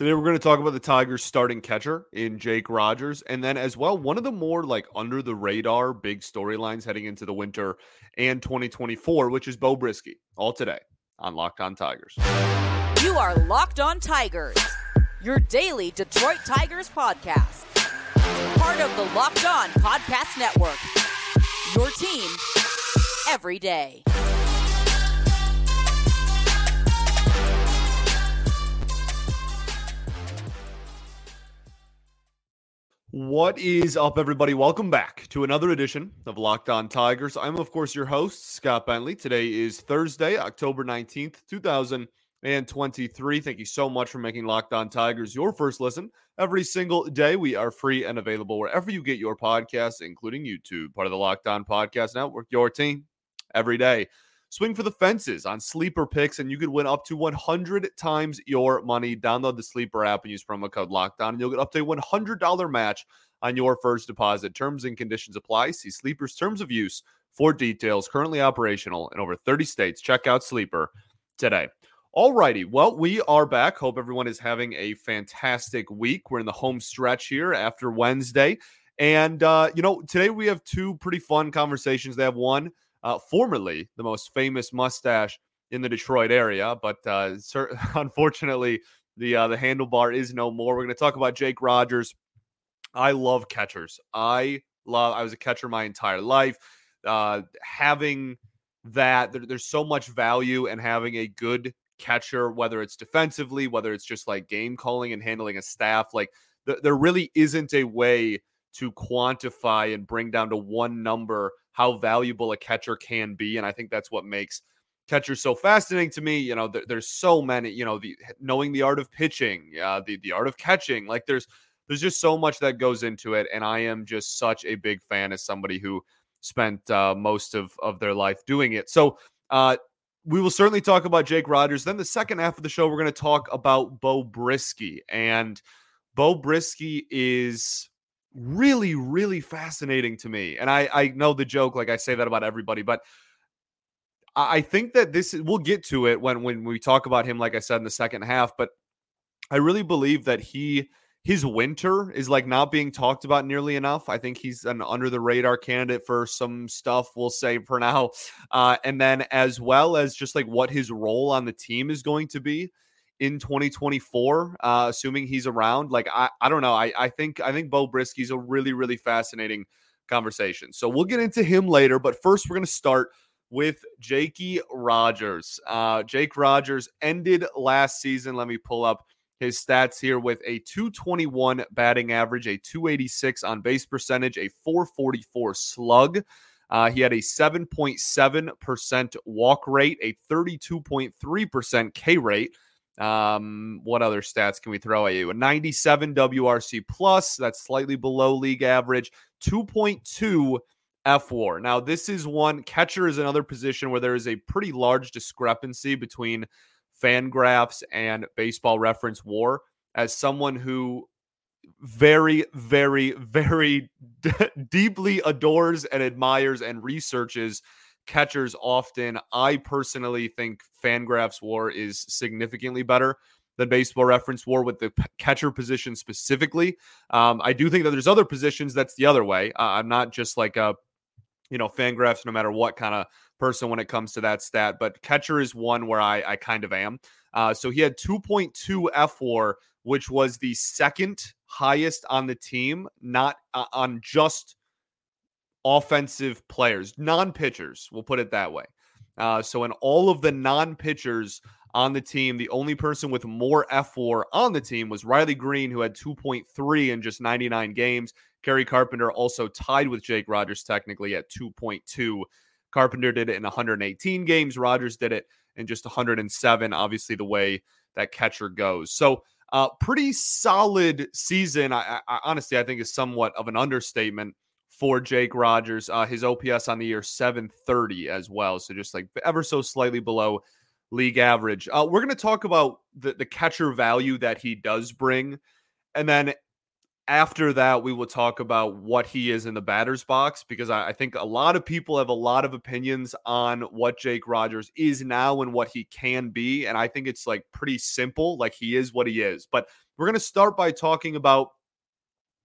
Today we're going to talk about the Tigers starting catcher in Jake Rogers, and then as well one of the more like under the radar big storylines heading into the winter and 2024, which is Beau Brieske. All today on Locked On Tigers. You are Locked On Tigers, your daily Detroit Tigers podcast, part of the Locked On Podcast Network. Your team every day. What is up, everybody? Welcome back to another edition of Locked On Tigers. I'm, of course, your host, Scott Bentley. Today is Thursday, October 19th, 2023. Thank you so much for making Locked On Tigers your first listen every single day. We are free and available wherever you get your podcasts, including YouTube, part of the Locked On Podcast Network, your team every day. Swing for the fences on sleeper picks, and you could win up to 100 times your money. Download the sleeper app and use promo code Locked On, and you'll get up to a $100 match on your first deposit. Terms and conditions apply. See Sleeper's terms of use for details. Currently operational in over 30 states. Check out Sleeper today. All righty. Well, we are back. Hope everyone is having a fantastic week. We're in the home stretch here after Wednesday. And, uh, you know, today we have two pretty fun conversations. They have one uh, formerly the most famous mustache in the Detroit area, but uh, unfortunately, the uh, the handlebar is no more. We're going to talk about Jake Rogers. I love catchers. I love. I was a catcher my entire life. Uh, having that, there, there's so much value in having a good catcher, whether it's defensively, whether it's just like game calling and handling a staff. Like th- there really isn't a way to quantify and bring down to one number how valuable a catcher can be. And I think that's what makes catchers so fascinating to me. You know, there, there's so many, you know, the knowing the art of pitching, uh, the, the art of catching, like there's, there's just so much that goes into it. And I am just such a big fan as somebody who spent uh, most of, of their life doing it. So, uh, we will certainly talk about Jake Rogers. Then the second half of the show, we're going to talk about Beau Brieske. And Beau Brieske is really, really fascinating to me. And I, I know the joke, like I say that about everybody, but I think that this we'll get to it when when we talk about him, like I said in the second half. But I really believe that he his winter is like not being talked about nearly enough. I think he's an under the radar candidate for some stuff, we'll say for now. Uh, and then as well as just like what his role on the team is going to be in 2024, uh, assuming he's around. Like I, I don't know. I, I think I think Beau Brieske's a really really fascinating conversation. So we'll get into him later. But first, we're gonna start with Jakey Rogers. Uh, Jake Rogers ended last season. Let me pull up his stats here with a 221 batting average, a 286 on base percentage, a 444 slug. Uh, he had a 7.7% walk rate, a 32.3% K rate, um, what other stats can we throw at you? A 97 WRC plus, that's slightly below league average, 2.2 fWAR. Now, this is one catcher is another position where there is a pretty large discrepancy between Fangraphs and Baseball Reference WAR. As someone who very, very, very d- deeply adores and admires and researches catchers often. I personally think Fangraphs WAR is significantly better than Baseball Reference WAR with the catcher position specifically. Um, I do think that there's other positions that's the other way. Uh, I'm not just like a, you know, Fangraphs no matter what kind of person when it comes to that stat, but catcher is one where I, I kind of am. Uh, so he had 2.2 fWAR, which was the second highest on the team, not uh, on just offensive players, non pitchers, we'll put it that way. Uh, so, in all of the non pitchers on the team, the only person with more fWAR on the team was Riley Greene, who had 2.3 in just 99 games. Kerry Carpenter also tied with Jake Rogers technically at 2.2. Carpenter did it in 118 games. Rogers did it in just 107. Obviously, the way that catcher goes. So, uh, pretty solid season. I, I honestly, I think is somewhat of an understatement for Jake Rogers. Uh, his OPS on the year 730 as well. So just like ever so slightly below league average. Uh, we're going to talk about the, the catcher value that he does bring. And then after that, we will talk about what he is in the batter's box because I, I, think a lot of people have a lot of opinions on what Jake Rogers is now and what he can be. And I think it's like pretty simple. Like he is what he is. But we're going to start by talking about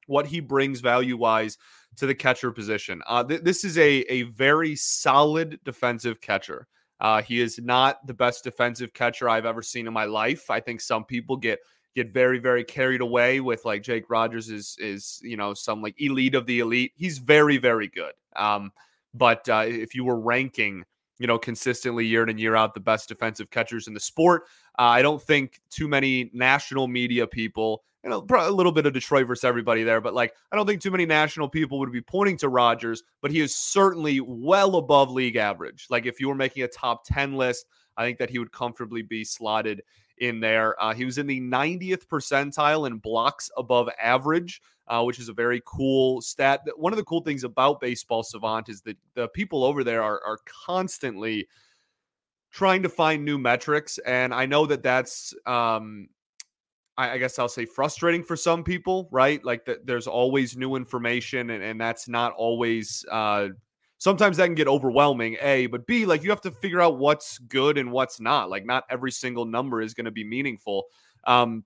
what he brings value wise to the catcher position. Uh, th- this is a, a very solid defensive catcher. Uh, he is not the best defensive catcher I've ever seen in my life. I think some people get get very very carried away with like Jake Rogers is is you know some like elite of the elite. He's very very good. Um, but uh, if you were ranking you know consistently year in and year out the best defensive catchers in the sport, uh, I don't think too many national media people you know, a little bit of Detroit versus everybody there, but like I don't think too many national people would be pointing to Rogers, but he is certainly well above league average. Like if you were making a top 10 list, I think that he would comfortably be slotted in there. Uh, he was in the 90th percentile in blocks above average, uh, which is a very cool stat. One of the cool things about Baseball Savant is that the people over there are, are constantly trying to find new metrics. And I know that that's um, I, I guess I'll say frustrating for some people, right? Like that there's always new information and, and that's not always uh sometimes that can get overwhelming, A, but B, like you have to figure out what's good and what's not. Like not every single number is going to be meaningful. Um,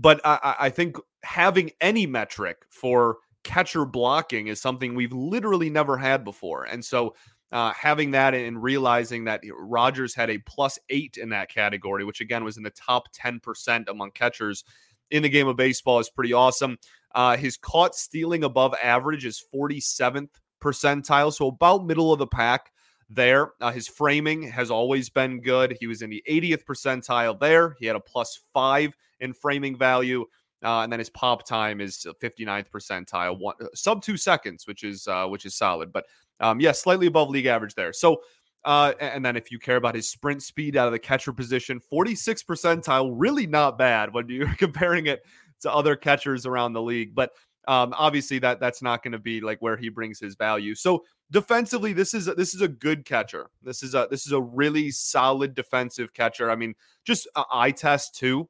but I, I think having any metric for catcher blocking is something we've literally never had before. And so uh, having that and realizing that Rogers had a plus eight in that category, which again was in the top 10% among catchers in the game of baseball, is pretty awesome. Uh, his caught stealing above average is 47th percentile, so about middle of the pack there. Uh, his framing has always been good. He was in the 80th percentile there. He had a plus five in framing value. Uh, and then his pop time is 59th percentile, one, sub two seconds, which is uh, which is solid. But um, yeah, slightly above league average there. So, uh, and then if you care about his sprint speed out of the catcher position, 46 percentile, really not bad when you're comparing it to other catchers around the league. But um, obviously that that's not going to be like where he brings his value. So defensively, this is a, this is a good catcher. This is a this is a really solid defensive catcher. I mean, just eye test too.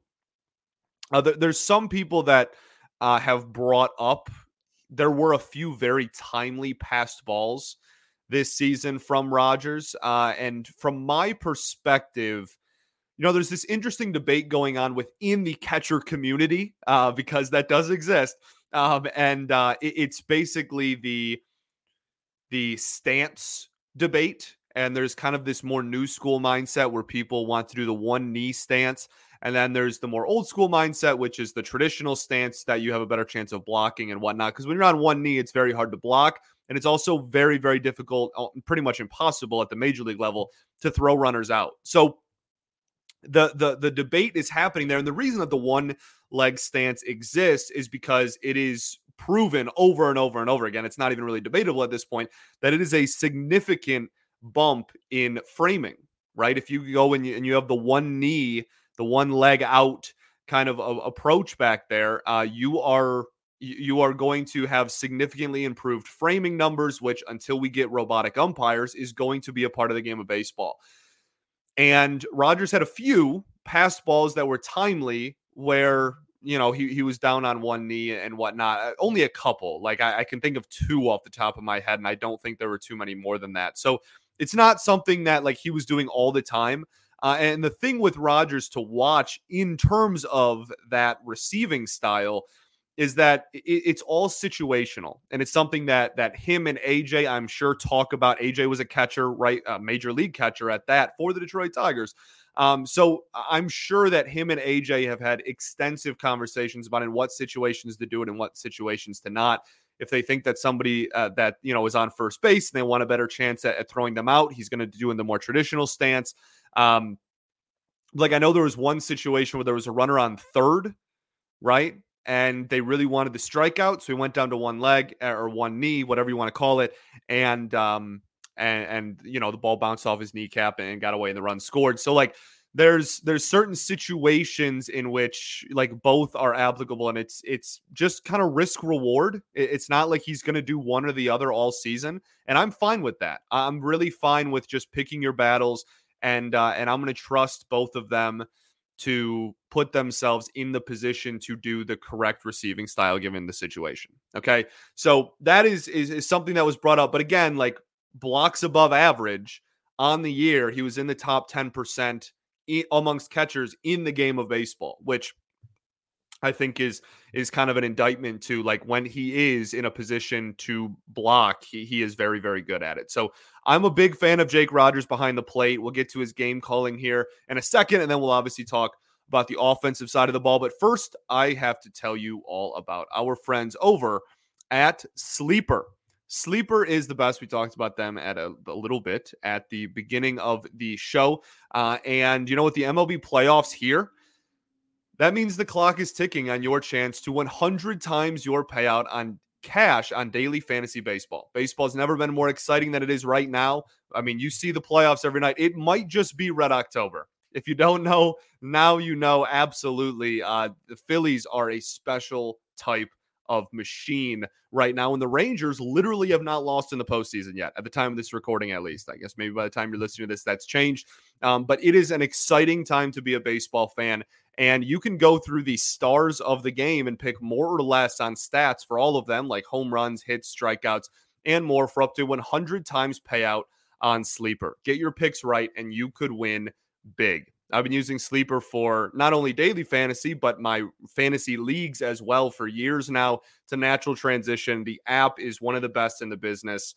Uh, there, there's some people that uh, have brought up there were a few very timely passed balls this season from Rogers. Uh, and from my perspective, you know, there's this interesting debate going on within the catcher community uh, because that does exist. Um, and uh, it, it's basically the the stance debate. And there's kind of this more new school mindset where people want to do the one knee stance. And then there's the more old school mindset, which is the traditional stance that you have a better chance of blocking and whatnot. Because when you're on one knee, it's very hard to block. And it's also very, very difficult, uh, pretty much impossible at the major league level to throw runners out. So the the the debate is happening there. And the reason that the one leg stance exists is because it is proven over and over and over again. It's not even really debatable at this point that it is a significant bump in framing, right? If you go and you, and you have the one knee the one leg out kind of approach back there, uh, you are you are going to have significantly improved framing numbers, which until we get robotic umpires is going to be a part of the game of baseball. And Rogers had a few passed balls that were timely where you know he, he was down on one knee and whatnot uh, only a couple like I, I, can think of two off the top of my head and i don't think there were too many more than that so it's not something that like he was doing all the time uh, and the thing with Rogers to watch in terms of that receiving style is that it, it's all situational, and it's something that that him and AJ, I'm sure, talk about. AJ was a catcher, right, a major league catcher at that for the Detroit Tigers. Um, so I'm sure that him and AJ have had extensive conversations about in what situations to do it and what situations to not. If they think that somebody uh, that you know is on first base and they want a better chance at, at throwing them out, he's going to do in the more traditional stance. Um, like I know there was one situation where there was a runner on third, right? And they really wanted the strikeout, so he went down to one leg eh, or one knee, whatever you want to call it, and um, and and you know the ball bounced off his kneecap and got away, and the run scored. So like there's there's certain situations in which like both are applicable and it's it's just kind of risk reward it's not like he's going to do one or the other all season and i'm fine with that i'm really fine with just picking your battles and uh, and I'm going to trust both of them to put themselves in the position to do the correct receiving style given the situation. Okay. So that is, is, is something that was brought up. But again, like blocks above average on the year, he was in the top 10% amongst catchers in the game of baseball, which I think is is kind of an indictment to like when he is in a position to block, he, he is very, very good at it. So I'm a big fan of Jake Rogers behind the plate. We'll get to his game calling here in a second, and then we'll obviously talk about the offensive side of the ball. But first, I have to tell you all about our friends over at Sleeper. Sleeper is the best. We talked about them at a, a little bit at the beginning of the show. Uh, and you know what? The MLB playoffs here that means the clock is ticking on your chance to 100 times your payout on cash on daily fantasy baseball. Baseball's never been more exciting than it is right now. I mean, you see the playoffs every night. It might just be Red October. If you don't know, now you know absolutely. Uh, the Phillies are a special type of machine right now. And the Rangers literally have not lost in the postseason yet, at the time of this recording, at least. I guess maybe by the time you're listening to this, that's changed. Um, but it is an exciting time to be a baseball fan. And you can go through the stars of the game and pick more or less on stats for all of them, like home runs, hits, strikeouts, and more for up to 100 times payout on Sleeper. Get your picks right, and you could win big. I've been using Sleeper for not only daily fantasy, but my fantasy leagues as well for years now. It's a natural transition. The app is one of the best in the business.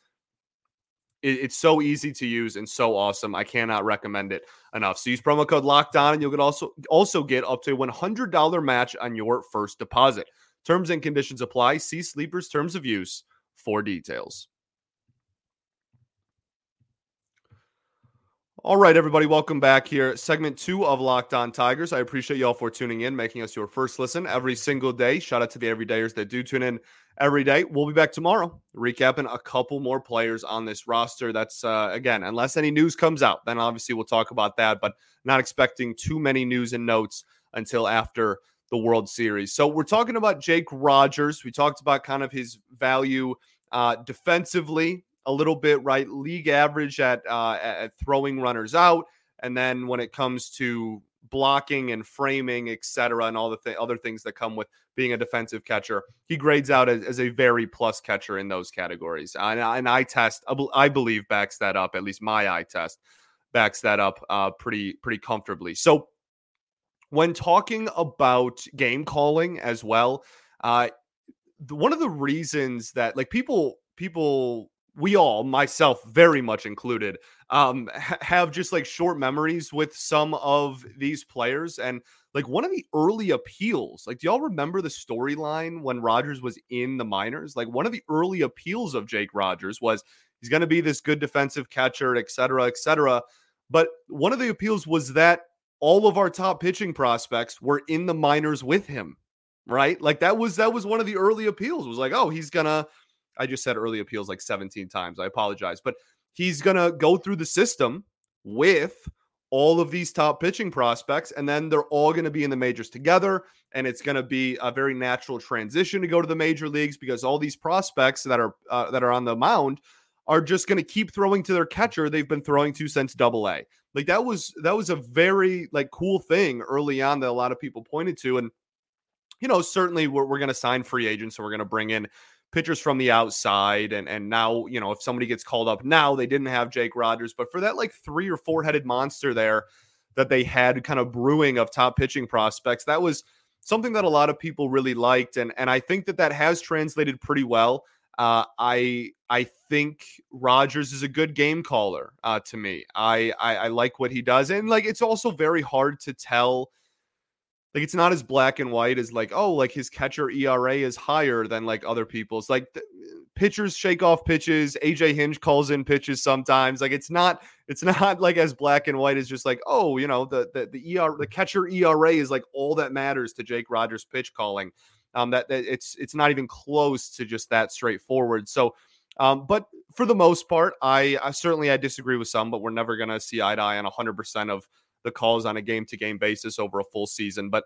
It's so easy to use and so awesome. I cannot recommend it enough. So use promo code Locked On, and you'll get also also get up to a $100 match on your first deposit. Terms and conditions apply. See Sleeper's terms of use for details. All right, everybody, welcome back here. Segment two of Locked On Tigers. I appreciate y'all for tuning in, making us your first listen every single day. Shout out to the everydayers that do tune in every day. We'll be back tomorrow, recapping a couple more players on this roster. That's, uh, again, unless any news comes out, then obviously we'll talk about that, but not expecting too many news and notes until after the World Series. So we're talking about Jake Rogers. We talked about kind of his value uh, defensively a little bit, right? League average at uh, at throwing runners out, and then when it comes to blocking and framing, etc., and all the th- other things that come with being a defensive catcher, he grades out as, as a very plus catcher in those categories. And, and eye test, I believe, backs that up. At least my eye test backs that up uh, pretty pretty comfortably. So when talking about game calling as well, uh, one of the reasons that like people people we all, myself very much included, um, ha- have just like short memories with some of these players. And like one of the early appeals, like, do y'all remember the storyline when Rogers was in the minors? Like, one of the early appeals of Jake Rogers was he's going to be this good defensive catcher, et cetera, et cetera. But one of the appeals was that all of our top pitching prospects were in the minors with him, right? Like that was that was one of the early appeals. Was like, oh, he's gonna I just said early appeals like 17 times. I apologize. But he's going to go through the system with all of these top pitching prospects, and then they're all going to be in the majors together. And it's going to be a very natural transition to go to the major leagues because all these prospects that are uh, that are on the mound are just going to keep throwing to their catcher they've been throwing to since double A. Like that was that was a very like cool thing early on that a lot of people pointed to. And you know, certainly we're, we're going to sign free agents, so we're going to bring in pitchers from the outside. And and now, you know, if somebody gets called up now, they didn't have Jake Rogers, but for that like three or four headed monster there that they had kind of brewing of top pitching prospects, that was something that a lot of people really liked. And and I think that that has translated pretty well. Uh, I I think Rogers is a good game caller uh, to me. I, I I like what he does, and like it's also very hard to tell like it's not as black and white as like oh like his catcher ERA is higher than like other people's. Like pitchers shake off pitches. AJ Hinch calls in pitches sometimes. Like it's not it's not like as black and white as just like oh you know the the the ER the catcher ERA is like all that matters to Jake Rogers pitch calling. Um that, that it's it's not even close to just that straightforward. So um but for the most part I, I certainly I disagree with some but we're never going to see eye to eye on 100% of the calls on a game to game basis over a full season. But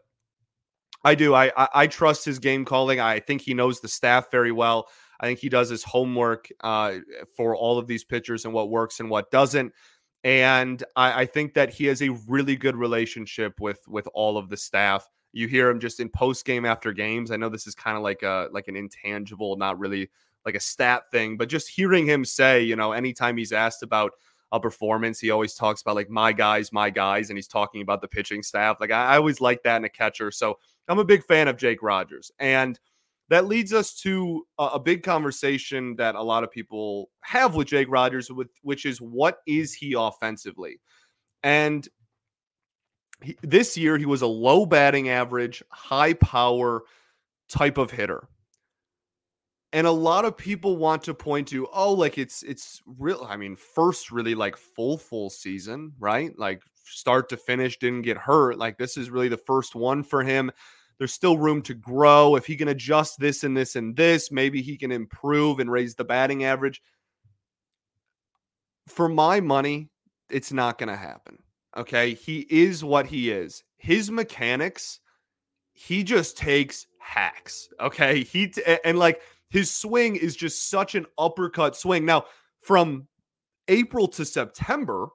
I do. I, I, I trust his game calling. I think he knows the staff very well. I think he does his homework uh, for all of these pitchers and what works and what doesn't. And I, I think that he has a really good relationship with with all of the staff. You hear him just in post game after games. I know this is kind of like a like an intangible, not really like a stat thing, but just hearing him say, you know, anytime he's asked about a performance, he always talks about like my guys, my guys, and he's talking about the pitching staff. Like I, I always like that in a catcher. So I'm a big fan of Jake Rogers. And that leads us to a, a, big conversation that a lot of people have with Jake Rogers, with which is what is he offensively? And he, this year he was a low batting average, high power type of hitter. And a lot of people want to point to, oh, like it's it's real. I mean, first really like full full season, right? Like start to finish, didn't get hurt. Like this is really the first one for him there's still room to grow. If he can adjust this and this and this, maybe he can improve and raise the batting average. For my money, it's not going to happen. Okay. He is what he is. His mechanics, he just takes hacks. Okay. He, t- and like his swing is just such an uppercut swing. Now, from April to September,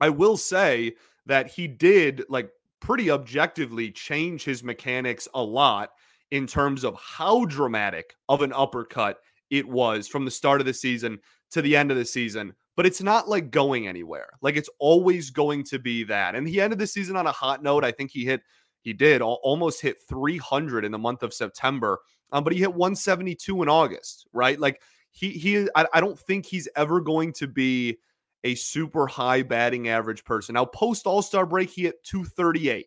I will say that he did like pretty objectively change his mechanics a lot in terms of how dramatic of an uppercut it was from the start of the season to the end of the season. But it's not like going anywhere. Like it's always going to be that. And he ended the season on a hot note. I think he hit, he did almost hit 300 in the month of September, um, but he hit 172 in August, right? Like he, he, I, I don't think he's ever going to be a super high batting average person. Now, post All Star break, he hit 238,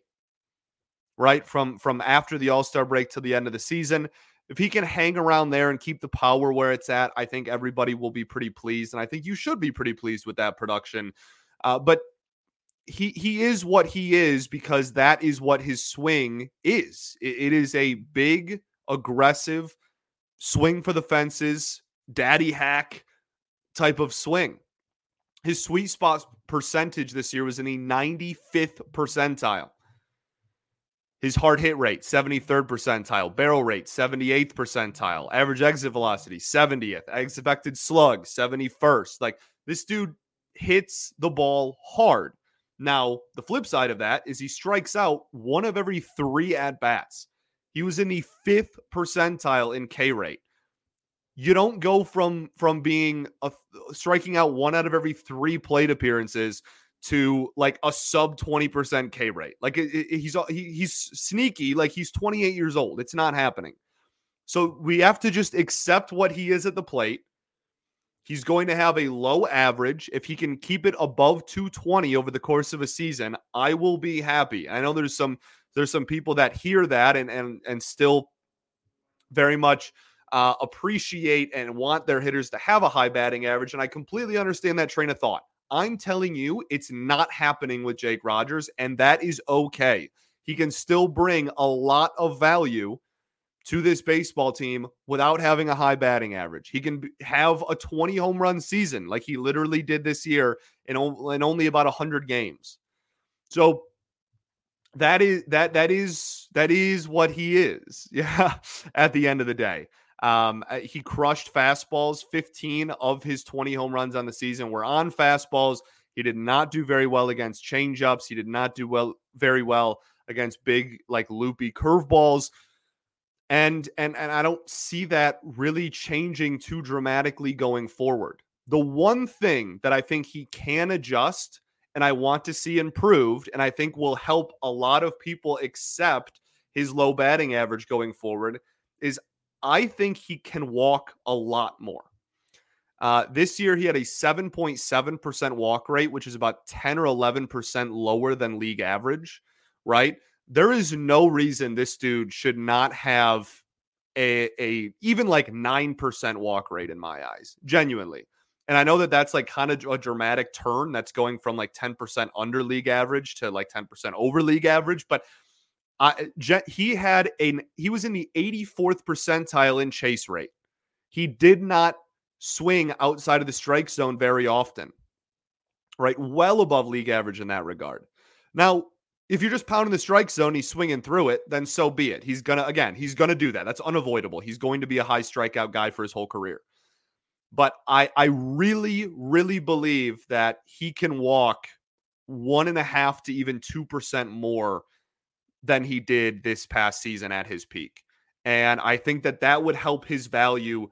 right? From from after the All Star break to the end of the season. If he can hang around there and keep the power where it's at, I think everybody will be pretty pleased, and I think you should be pretty pleased with that production. Uh, but he he is what he is because that is what his swing is. it, it is a big, aggressive swing for the fences, daddy hack type of swing. His sweet spot percentage this year was in the 95th percentile. His hard hit rate, 73rd percentile. Barrel rate, 78th percentile. Average exit velocity, 70th. Expected slug, 71st. Like this dude hits the ball hard. Now, the flip side of that is he strikes out one of every three at bats. He was in the fifth percentile in K rate you don't go from from being a, striking out one out of every three plate appearances to like a sub 20% K rate. Like it, it, he's he, he's sneaky like he's 28 years old. It's not happening. So we have to just accept what he is at the plate. He's going to have a low average. If he can keep it above 220 over the course of a season, I will be happy. I know there's some there's some people that hear that and and and still very much uh, appreciate and want their hitters to have a high batting average. And I completely understand that train of thought. I'm telling you, it's not happening with Jake Rogers, and that is okay. He can still bring a lot of value to this baseball team without having a high batting average. He can have a 20 home run season like he literally did this year in, in only about 100 games. So that is that that is that is what he is. Yeah, at the end of the day. Um, uh, he crushed fastballs. 15 of his 20 home runs on the season were on fastballs. He did not do very well against changeups. He did not do well very well against big, like loopy curveballs. And and and I don't see that really changing too dramatically going forward. The one thing that I think he can adjust and I want to see improved, and I think will help a lot of people accept his low batting average going forward, is I think he can walk a lot more. Uh, this year, he had a 7.7% walk rate, which is about 10 or 11% lower than league average, right? There is no reason this dude should not have a, a even like 9% walk rate in my eyes, genuinely. And I know that that's like kind of a dramatic turn that's going from like 10% under league average to like 10% over league average, but uh, he had a he was in the 84th percentile in chase rate. He did not swing outside of the strike zone very often. Right, well above league average in that regard. Now, if you're just pounding the strike zone, he's swinging through it, then so be it. He's gonna again, he's gonna do that. That's unavoidable. He's going to be a high strikeout guy for his whole career. But I I really really believe that he can walk one and a half to even two percent more than he did this past season at his peak, and I think that that would help his value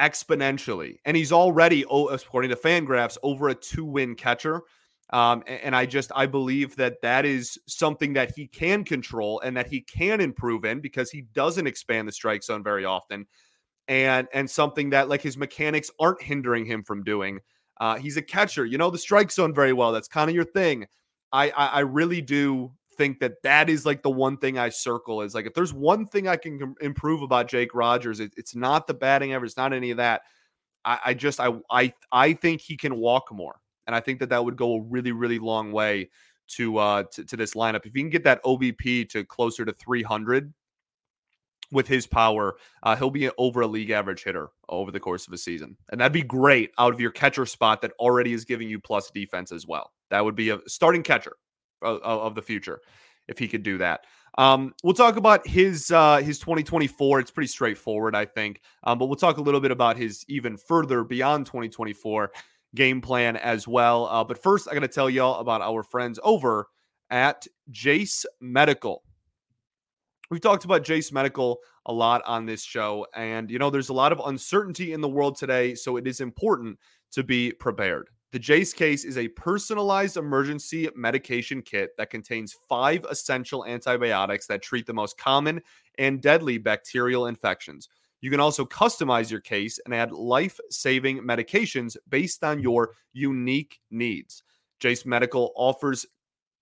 exponentially. And he's already, according to Fangraphs, over a two win catcher. Um, and I just I believe that that is something that he can control and that he can improve in because he doesn't expand the strike zone very often, and and something that like his mechanics aren't hindering him from doing. Uh, he's a catcher, you know the strike zone very well. That's kind of your thing. I, I I really do think that that is like the one thing I circle is like if there's one thing I can improve about Jake Rogers, it, it's not the batting average, it's not any of that. I, I just I I I think he can walk more and I think that that would go a really, really long way to uh to, to this lineup. If you can get that OBP to closer to 300 with his power, uh, he'll be over a league average hitter over the course of a season, and that'd be great out of your catcher spot that already is giving you plus defense as well. That would be a starting catcher of, of the future if he could do that. Um, we'll talk about his uh, his 2024. It's pretty straightforward, I think. Um, but we'll talk a little bit about his even further beyond 2024 game plan as well. Uh, but first, I got to tell y'all about our friends over at Jase Medical. We've talked about Jase Medical a lot on this show, and you know, there's a lot of uncertainty in the world today, so it is important to be prepared. The Jase case is a personalized emergency medication kit that contains five essential antibiotics that treat the most common and deadly bacterial infections. You can also customize your case and add life saving medications based on your unique needs. Jase Medical offers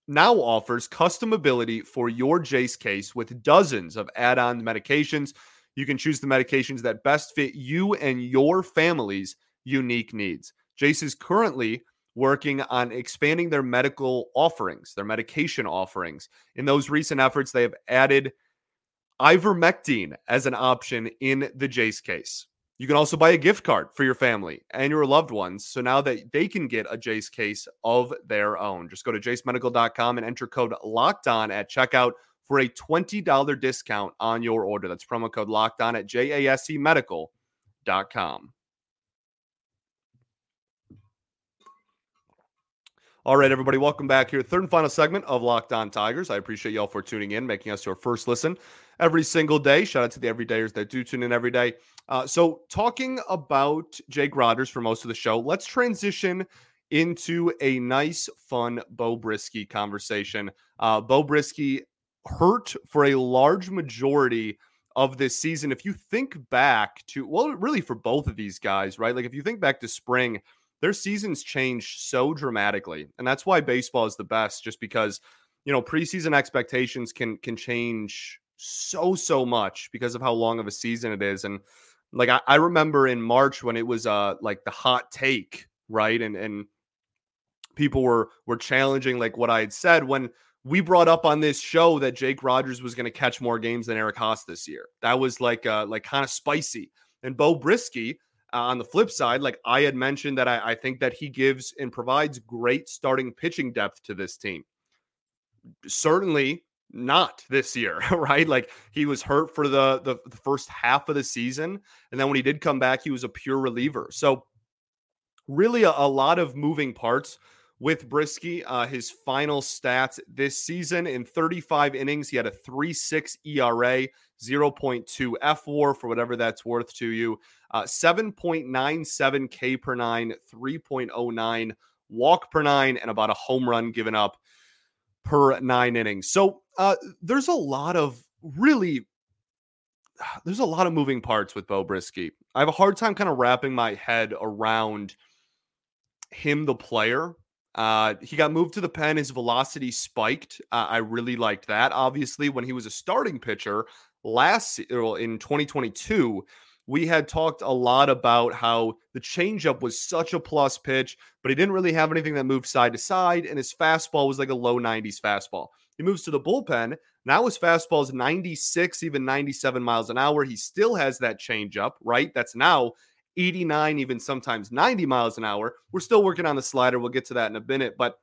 now offers custom ability for your Jase case with dozens of add on medications. You can choose the medications that best fit you and your family's unique needs. Jase is currently working on expanding their medical offerings, their medication offerings. In those recent efforts, they have added ivermectin as an option in the Jase case. You can also buy a gift card for your family and your loved ones. So now that they can get a Jase case of their own, just go to jasemedical.com and enter code locked on at checkout for a $20 discount on your order. That's promo code locked on at jasemedical.com. All right, everybody, welcome back here. Third and final segment of Locked On Tigers. I appreciate y'all for tuning in, making us your first listen every single day. Shout out to the everydayers that do tune in every day. Uh, so, talking about Jake Rogers for most of the show, let's transition into a nice, fun Beau Brieske conversation. Uh, Beau Brieske hurt for a large majority of this season. If you think back to, well, really for both of these guys, right? Like if you think back to spring, their seasons change so dramatically. And that's why baseball is the best, just because, you know, preseason expectations can can change so so much because of how long of a season it is and like I, I remember in march when it was uh like the hot take right? And and people were were challenging like what i had said when we brought up on this show that jake rogers was going to catch more games than eric haase this year. That was like uh like kind of spicy. And beau Brieske, uh, on the flip side like i had mentioned that I, I think that he gives and provides great starting pitching depth to this team. Certainly not this year, right? Like he was hurt for the, the, the first half of the season, and then when he did come back, he was a pure reliever. So really a, a lot of moving parts with Brieske. Uh, his final stats this season in 35 innings, he had a 3.6 ERA, 0.2 fWAR for whatever that's worth to you, uh, 7.97 K per nine, 3.09 walk per nine, and about a home run given up per nine innings. So uh, there's a lot of really there's a lot of moving parts with Beau Brieske. I have a hard time kind of wrapping my head around him, the player. Uh, he got moved to the pen. His velocity spiked. Uh, I really liked that. Obviously, when he was a starting pitcher last well, in 2022, we had talked a lot about how the changeup was such a plus pitch, but he didn't really have anything that moved side to side, and his fastball was like a low 90s fastball. He moves to the bullpen. Now his fastball is 96, even 97 miles an hour. He still has that changeup, right? That's now 89, even sometimes 90 miles an hour. We're still working on the slider. We'll get to that in a minute, but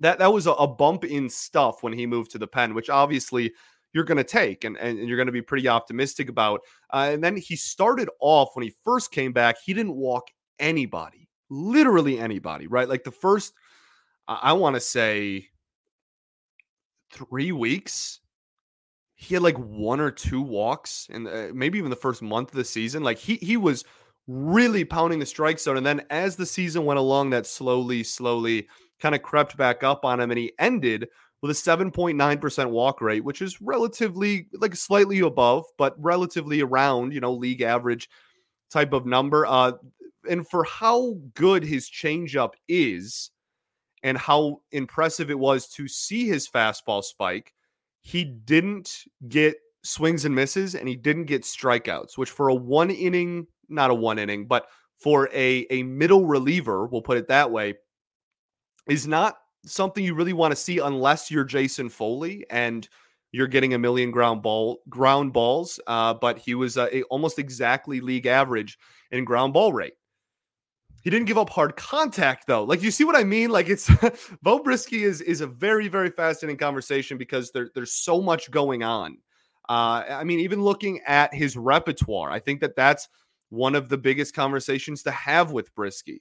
that that was a, a bump in stuff when he moved to the pen, which obviously you're going to take and, and you're going to be pretty optimistic about. Uh, and then he started off when he first came back, he didn't walk anybody, literally anybody, right? Like the first, I want to say, three weeks. He had like one or two walks, and uh, maybe even the first month of the season. Like he he was really pounding the strike zone, and then as the season went along, that slowly, slowly kind of crept back up on him, and he ended with a 7.9% walk rate, which is relatively like slightly above, but relatively around, you know, league average type of number. Uh, and for how good his changeup is and how impressive it was to see his fastball spike, he didn't get swings and misses and he didn't get strikeouts, which for a one inning, not a one inning, but for a, a middle reliever, we'll put it that way, is not something you really want to see unless you're Jason Foley and you're getting a million ground ball ground balls. Uh, but he was uh, a, almost exactly league average in ground ball rate. He didn't give up hard contact though. Like you see what I mean? Like it's Beau Brieske is is a very very fascinating conversation because there, there's so much going on. Uh, I mean, even looking at his repertoire, I think that that's one of the biggest conversations to have with Brieske.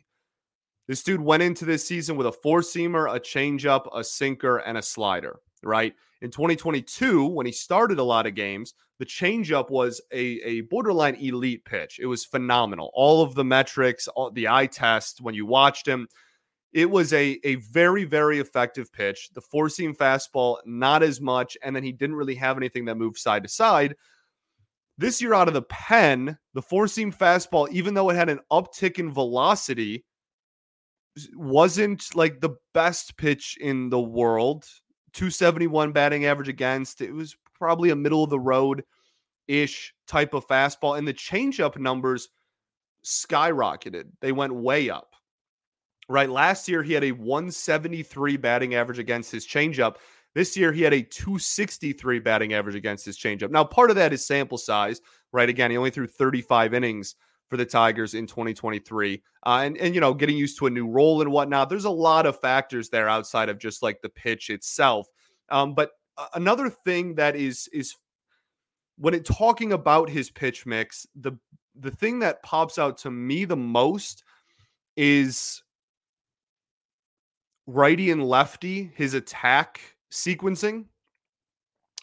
This dude went into this season with a four seamer, a changeup, a sinker, and a slider, right? In 2022, when he started a lot of games, the changeup was a, a borderline elite pitch. It was phenomenal. All of the metrics, all, the eye test, when you watched him, it was a, a very, very effective pitch. The four seam fastball, not as much. And then he didn't really have anything that moved side to side. This year out of the pen, the four seam fastball, even though it had an uptick in velocity, wasn't like the best pitch in the world. 271 batting average against. It was probably a middle of the road ish type of fastball. And the changeup numbers skyrocketed. They went way up. Right. Last year, he had a 173 batting average against his changeup. This year, he had a 263 batting average against his changeup. Now, part of that is sample size, right? Again, he only threw 35 innings for the Tigers in 2023. Uh, and, and, you know, getting used to a new role and whatnot. There's a lot of factors there outside of just like the pitch itself. Um, but another thing that is, is when it talking about his pitch mix, the, the thing that pops out to me the most is righty and lefty, his attack sequencing.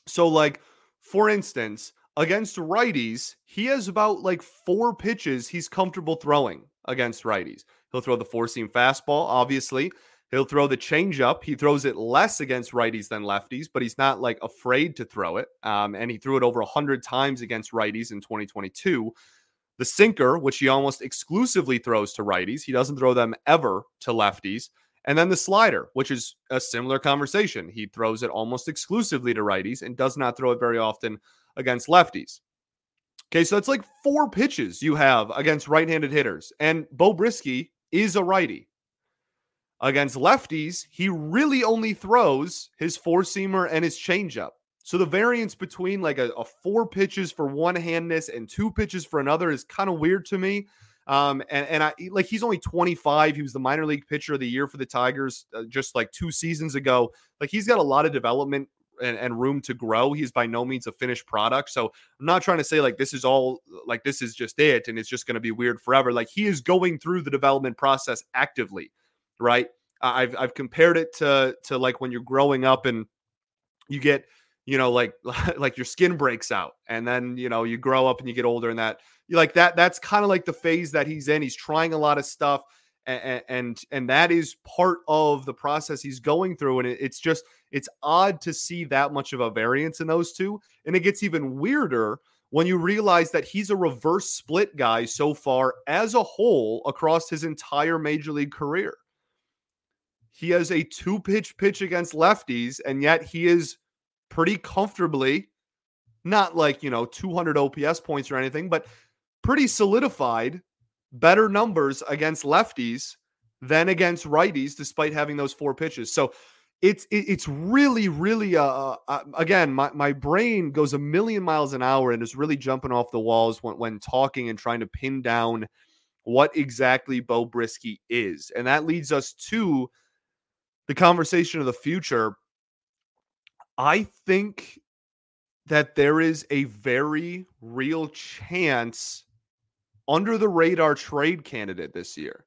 So, like, for instance, against righties, he has about like four pitches he's comfortable throwing against righties. He'll throw the four seam fastball, obviously. He'll throw the changeup. He throws it less against righties than lefties, but he's not like afraid to throw it. Um, and he threw it over 100 times against righties in 2022. The sinker, which he almost exclusively throws to righties, he doesn't throw them ever to lefties. And then the slider, which is a similar conversation. He throws it almost exclusively to righties and does not throw it very often against lefties. Okay, so that's like four pitches you have against right handed hitters. And Beau Brieske is a righty. Against lefties, he really only throws his four seamer and his changeup. So the variance between like a, a four pitches for one handness and two pitches for another is kind of weird to me. Um, and, and I like he's only 25. He was the minor league pitcher of the year for the Tigers uh, just like two seasons ago. Like he's got a lot of development and, and, room to grow. He's by no means a finished product. So I'm not trying to say like this is all like this is just it and it's just going to be weird forever. Like he is going through the development process actively, right? I've I've compared it to to like when you're growing up and you get you know like like your skin breaks out and then you know you grow up and you get older and that you like that that's kind of like the phase that he's in. He's trying a lot of stuff and and, and that is part of the process he's going through and it, it's just it's odd to see that much of a variance in those two. And it gets even weirder when you realize that he's a reverse split guy so far as a whole across his entire major league career. He has a two pitch pitch against lefties, and yet he is pretty comfortably, not like, you know, 200 OPS points or anything, but pretty solidified, better numbers against lefties than against righties, despite having those four pitches. So it's it's really really uh, uh, uh, again my, my brain goes a million miles an hour and is really jumping off the walls when, when talking and trying to pin down what exactly Beau Brieske is and that leads us to the conversation of the future i think that there is a very real chance under the radar trade candidate this year.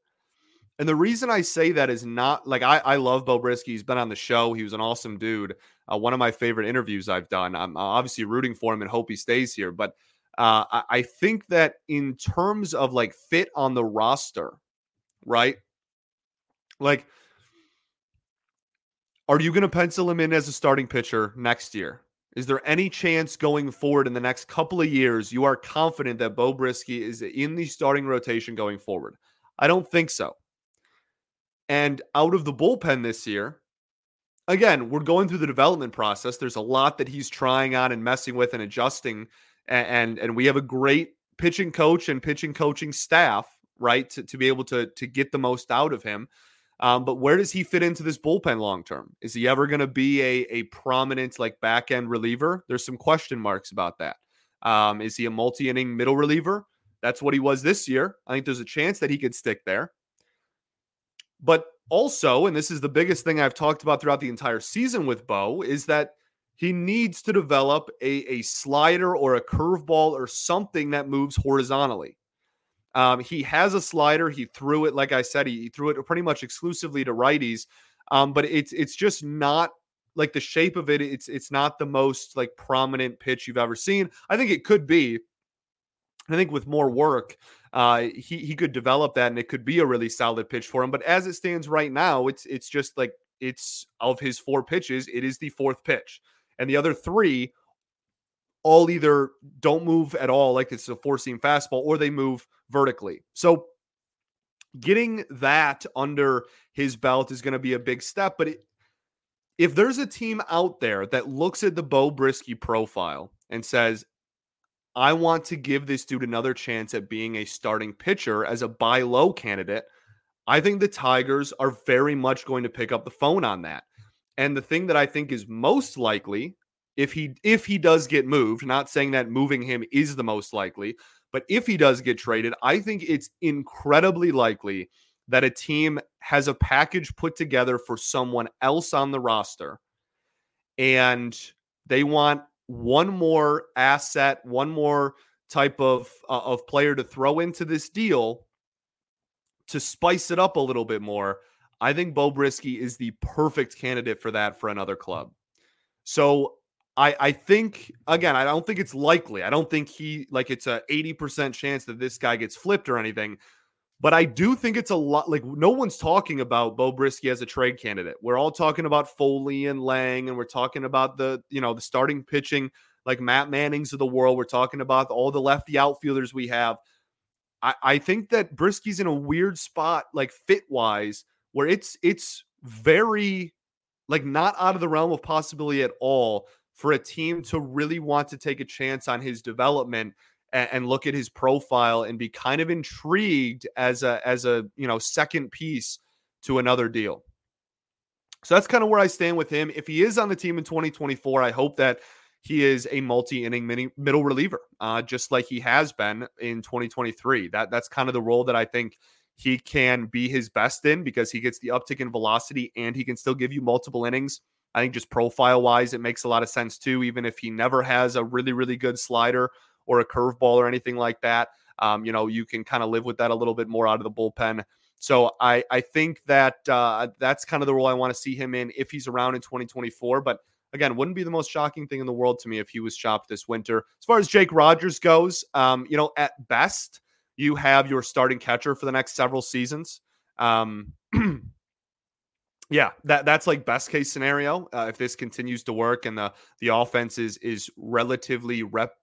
And the reason I say that is not like I, I love Beau Brieske. He's been on the show. He was an awesome dude. Uh, one of my favorite interviews I've done. I'm obviously rooting for him and hope he stays here. But uh, I, I think that in terms of like fit on the roster, right? Like, are you going to pencil him in as a starting pitcher next year? Is there any chance going forward in the next couple of years you are confident that Beau Brieske is in the starting rotation going forward? I don't think so. And out of the bullpen this year, again, we're going through the development process. There's a lot that he's trying on and messing with and adjusting. And and, and we have a great pitching coach and pitching coaching staff, right, to, to be able to to get the most out of him. Um, but where does he fit into this bullpen long term? Is he ever going to be a, a prominent like back end reliever? There's some question marks about that. Um, is he a multi inning middle reliever? That's what he was this year. I think there's a chance that he could stick there. But also, and this is the biggest thing I've talked about throughout the entire season with Beau, is that he needs to develop a, a slider or a curveball or something that moves horizontally. Um, he has a slider. He threw it, like I said, he, he threw it pretty much exclusively to righties. Um, but it's it's just not like the shape of it. It's it's not the most like prominent pitch you've ever seen. I think it could be. I think with more work, uh, he he could develop that, and it could be a really solid pitch for him. But as it stands right now, it's it's just like it's of his four pitches, it is the fourth pitch, and the other three all either don't move at all, like it's a four seam fastball, or they move vertically. So getting that under his belt is going to be a big step. But it, if there's a team out there that looks at the Beau Brieske profile and says, I want to give this dude another chance at being a starting pitcher as a buy low candidate, I think the Tigers are very much going to pick up the phone on that. And the thing that I think is most likely if he if he does get moved, not saying that moving him is the most likely, but if he does get traded, I think it's incredibly likely that a team has a package put together for someone else on the roster and they want one more asset, one more type of uh, of player to throw into this deal to spice it up a little bit more. I think Beau Brieske is the perfect candidate for that for another club. So I, I think again, I don't think it's likely. I don't think he like it's a 80% chance that this guy gets flipped or anything. But I do think it's a lot like no one's talking about Beau Brieske as a trade candidate. We're all talking about Foley and Lange, and we're talking about the, you know, the starting pitching like Matt Manning's of the world. We're talking about all the lefty outfielders we have. I, I think that Brieske's in a weird spot, like fit wise, where it's it's very like not out of the realm of possibility at all for a team to really want to take a chance on his development and, and look at his profile and be kind of intrigued as a as a you know second piece to another deal. So that's kind of where I stand with him. If he is on the team in 2024, I hope that he is a multi-inning middle reliever, uh, just like he has been in 2023. That that's kind of the role that I think he can be his best in because he gets the uptick in velocity and he can still give you multiple innings. I think just profile wise, it makes a lot of sense too, even if he never has a really, really good slider or a curveball or anything like that. Um, you know, you can kind of live with that a little bit more out of the bullpen. So I, I think that uh, that's kind of the role I want to see him in if he's around in 2024. But again, wouldn't be the most shocking thing in the world to me if he was chopped this winter. As far as Jake Rogers goes, um, you know, at best, you have your starting catcher for the next several seasons. Um, Yeah, that that's like best case scenario. Uh, if this continues to work and the the offense is is relatively rep,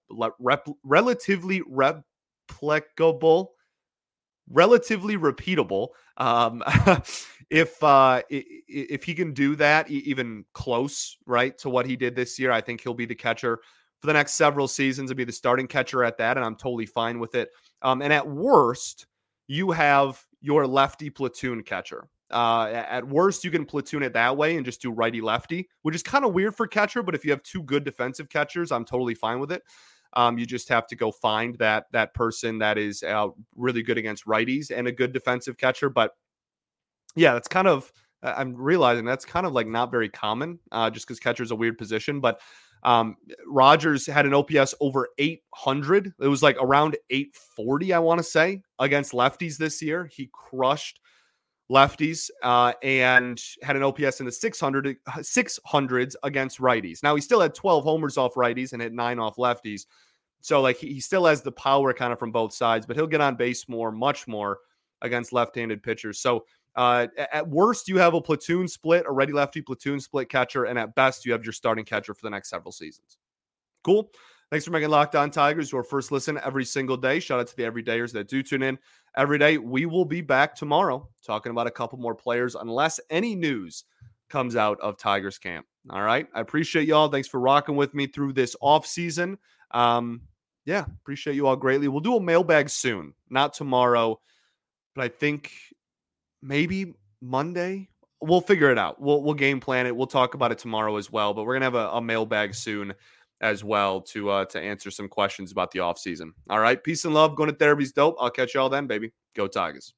rep relatively replicable, relatively repeatable. Um, if uh, if he can do that, even close, right to what he did this year, I think he'll be the catcher for the next several seasons. and be the starting catcher at that, and I'm totally fine with it. Um, and at worst, you have your lefty platoon catcher. Uh, at worst, you can platoon it that way and just do righty lefty, which is kind of weird for catcher. But if you have two good defensive catchers, I'm totally fine with it. Um, you just have to go find that that person that is uh, really good against righties and a good defensive catcher. But yeah, that's kind of I'm realizing that's kind of like not very common, uh, just because catcher is a weird position. But Um, Rogers had an OPS over 800. It was like around 840, I want to say, against lefties this year. He crushed lefties uh, and had an OPS in the 600 600s against righties. Now he still had 12 homers off righties and hit nine off lefties. So like he, he still has the power kind of from both sides, but he'll get on base more, much more against left-handed pitchers. So uh, at worst, you have a platoon split, a ready lefty platoon split catcher, and at best, you have your starting catcher for the next several seasons. Cool. Thanks for making Locked On Tigers your first listen every single day. Shout out to the everydayers that do tune in every day. We will be back tomorrow talking about a couple more players, unless any news comes out of Tigers camp. All right. I appreciate y'all. Thanks for rocking with me through this off season. Um, yeah, appreciate you all greatly. We'll do a mailbag soon, not tomorrow, but I think maybe Monday. We'll figure it out. We'll we'll game plan it. We'll talk about it tomorrow as well. But we're gonna have a, a mailbag soon as well to uh to answer some questions about the offseason. All right. Peace and love. Going to therapy's dope. I'll catch y'all then, baby. Go Tigers.